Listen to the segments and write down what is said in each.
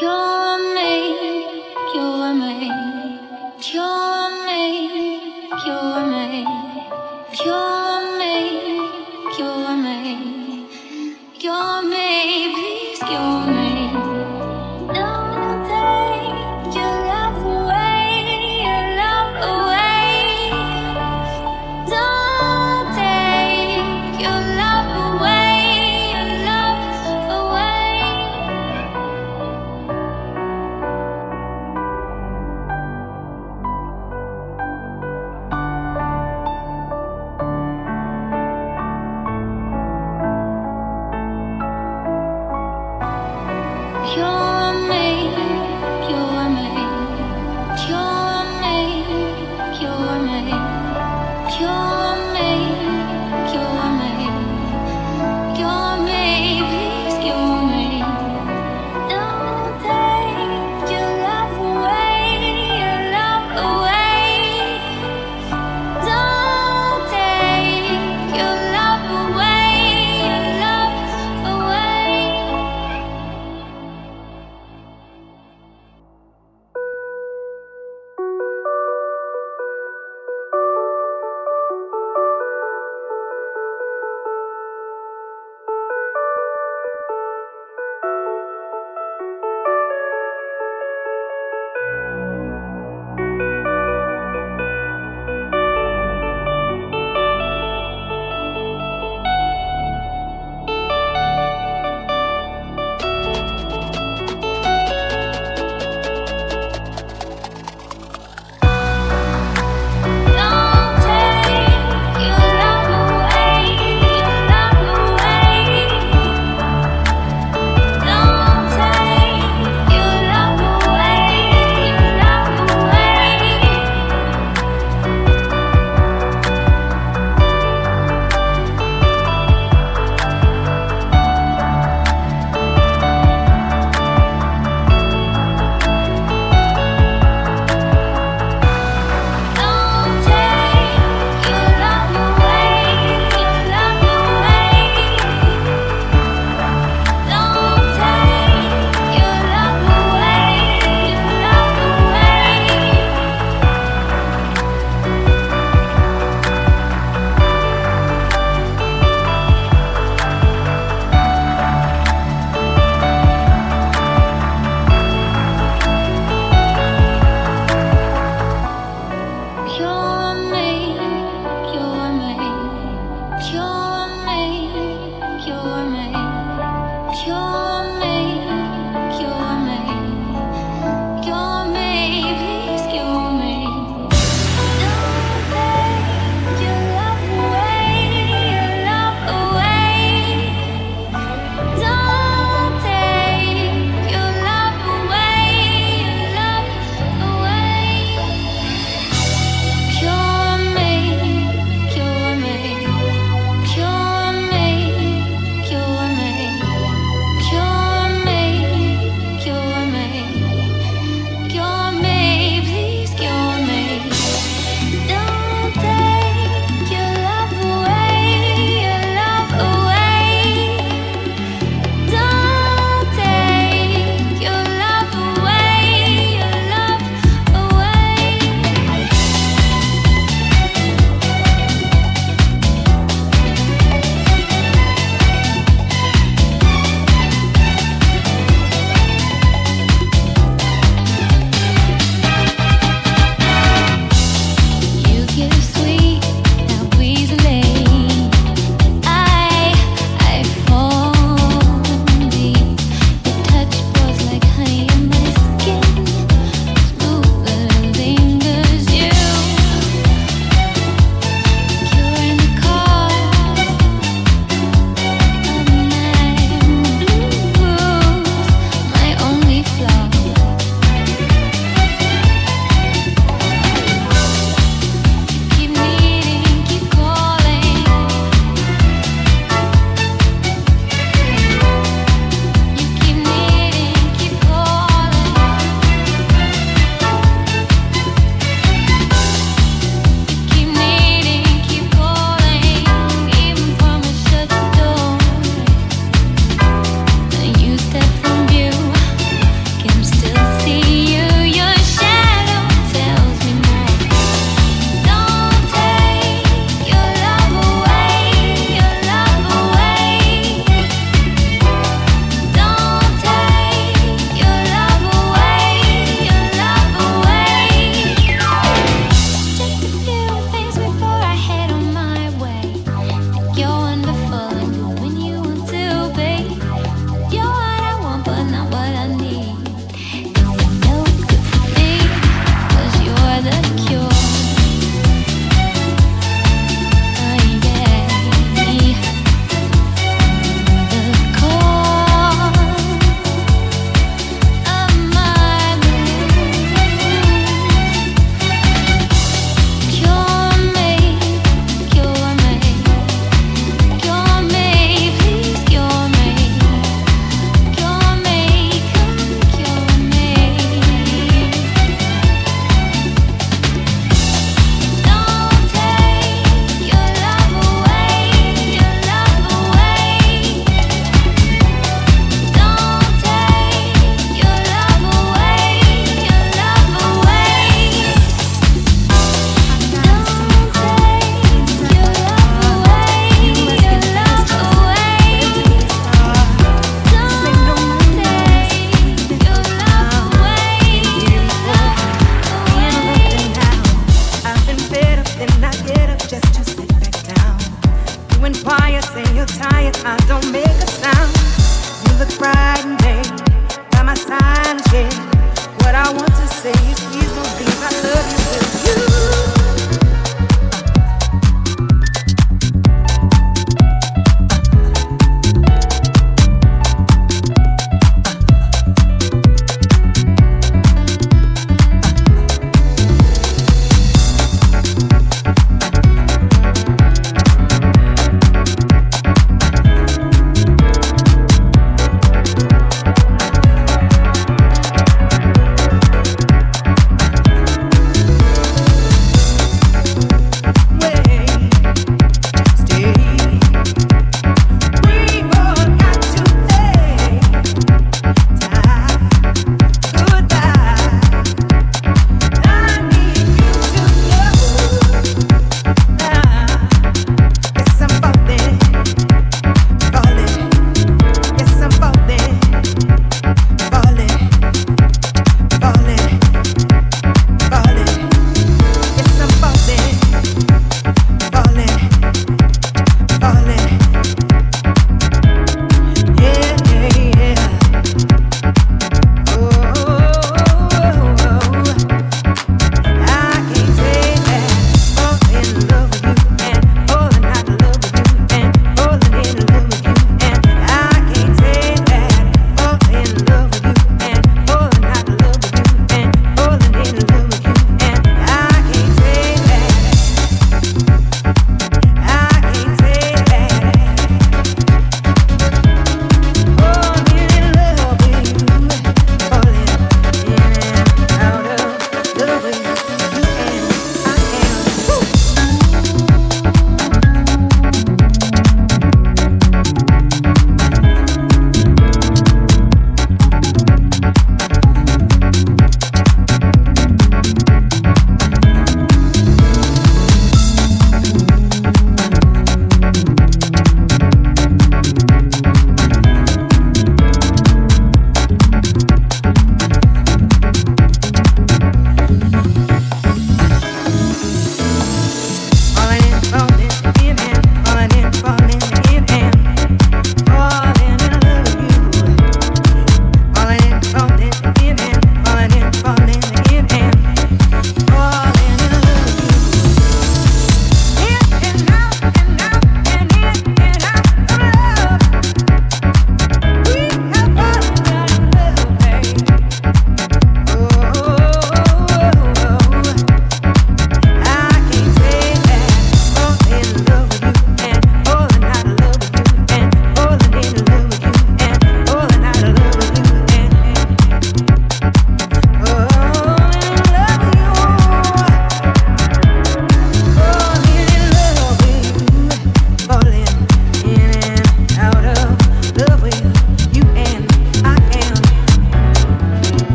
今日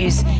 days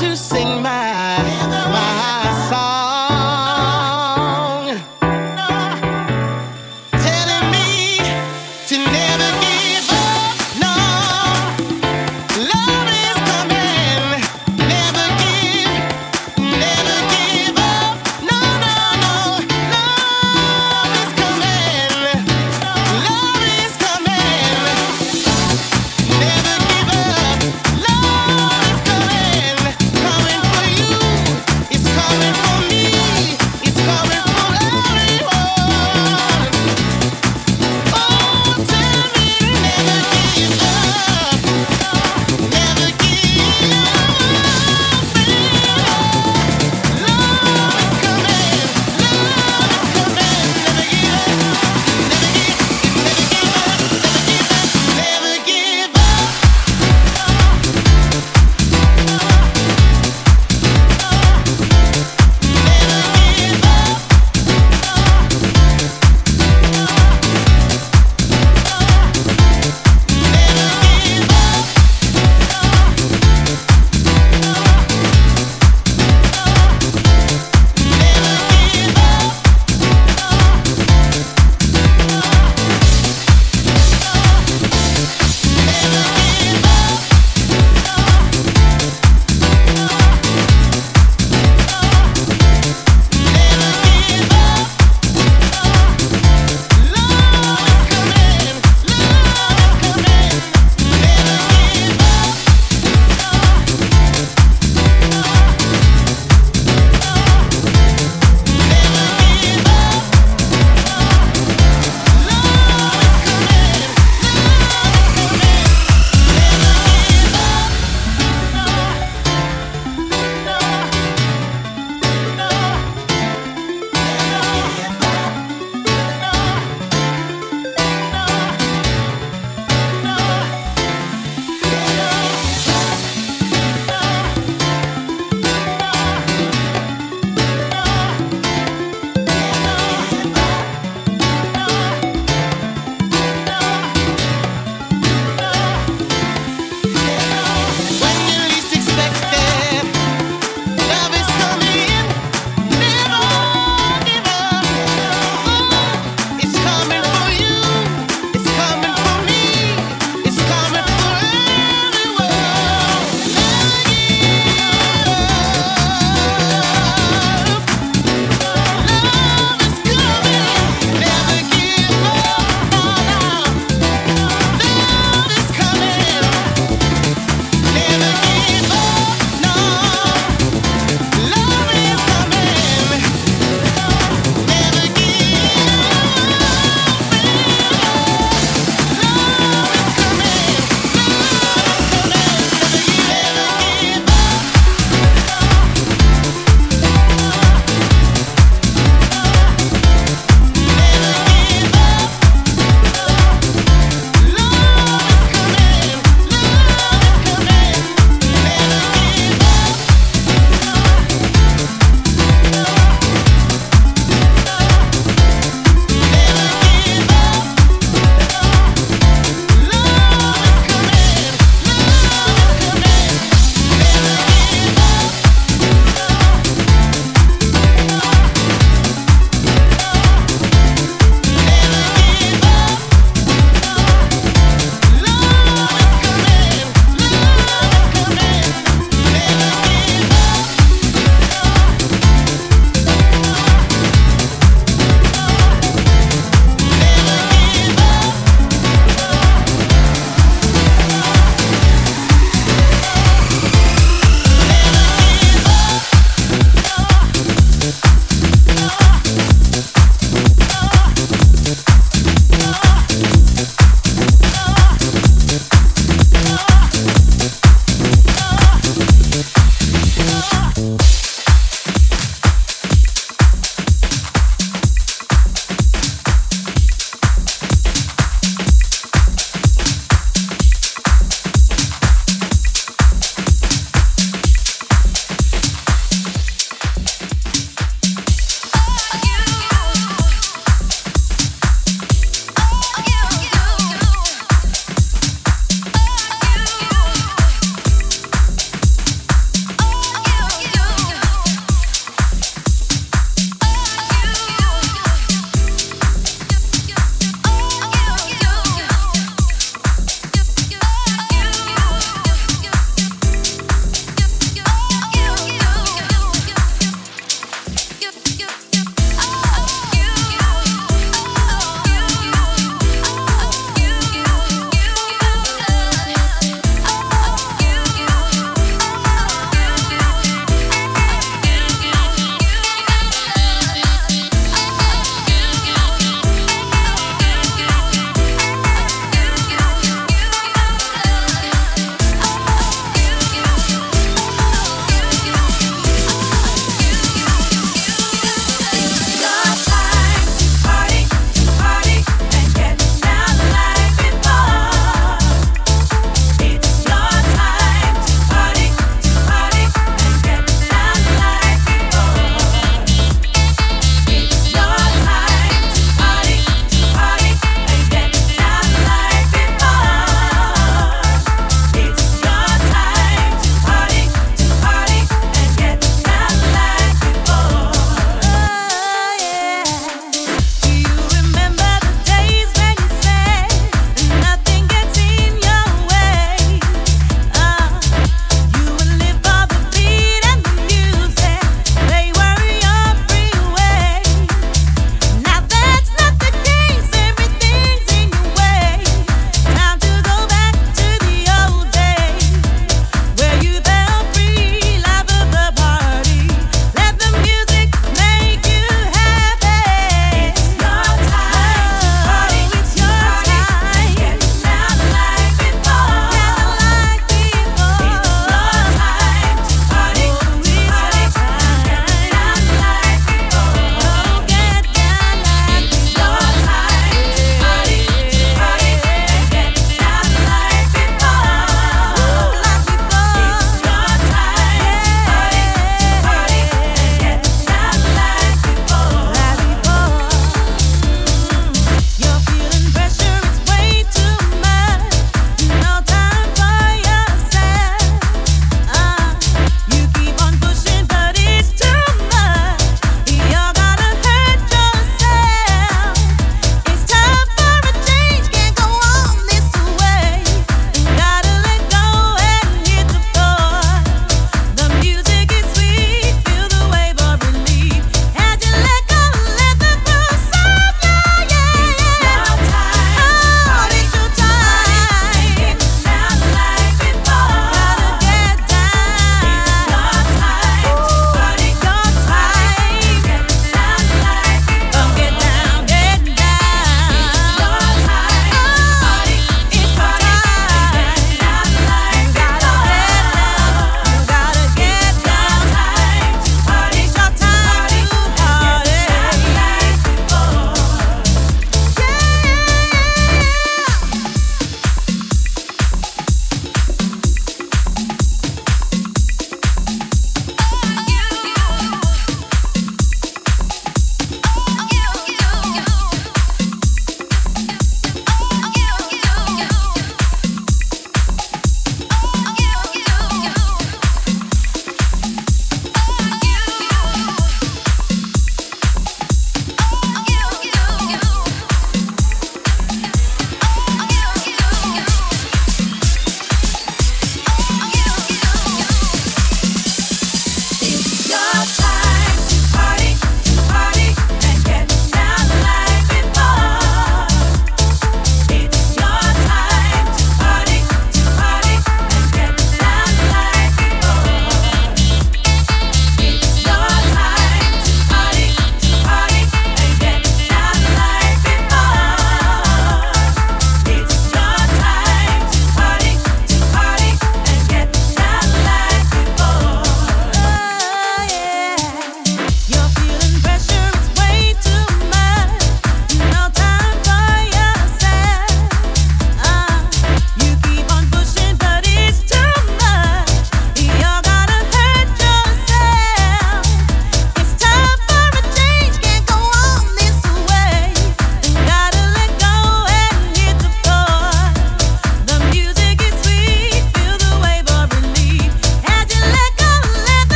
to sing my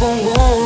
bumbum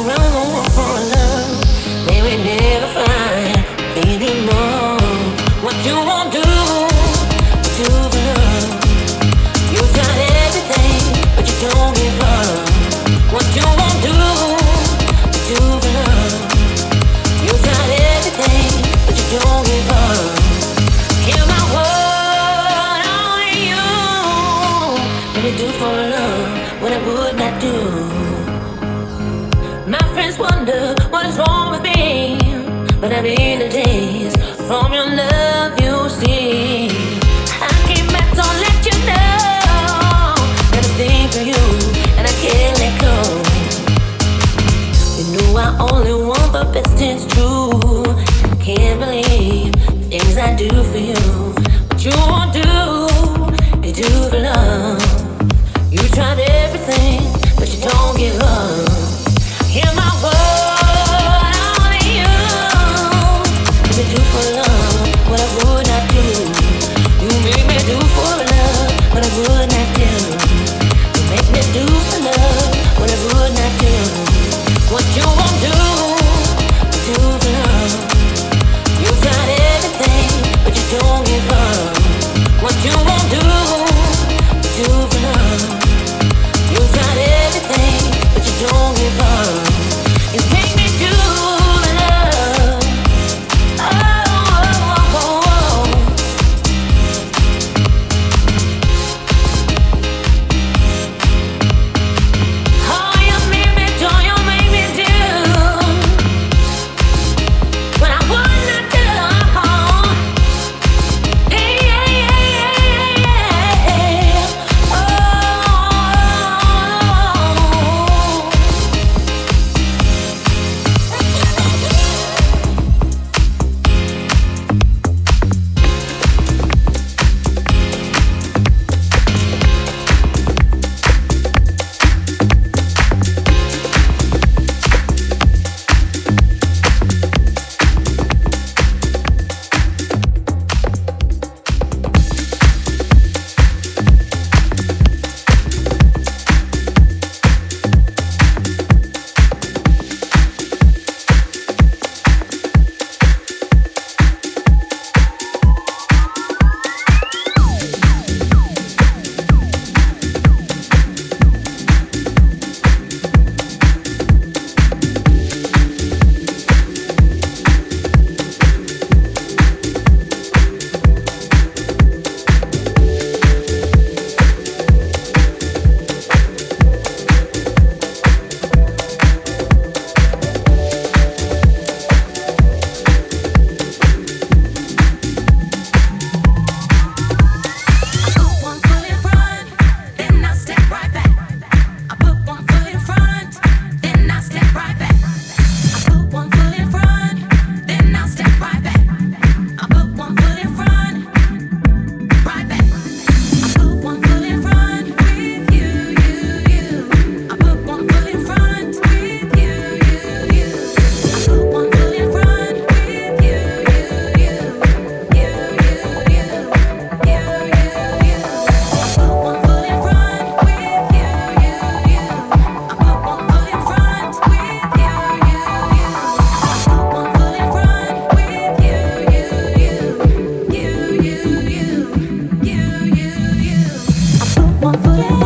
one foot in.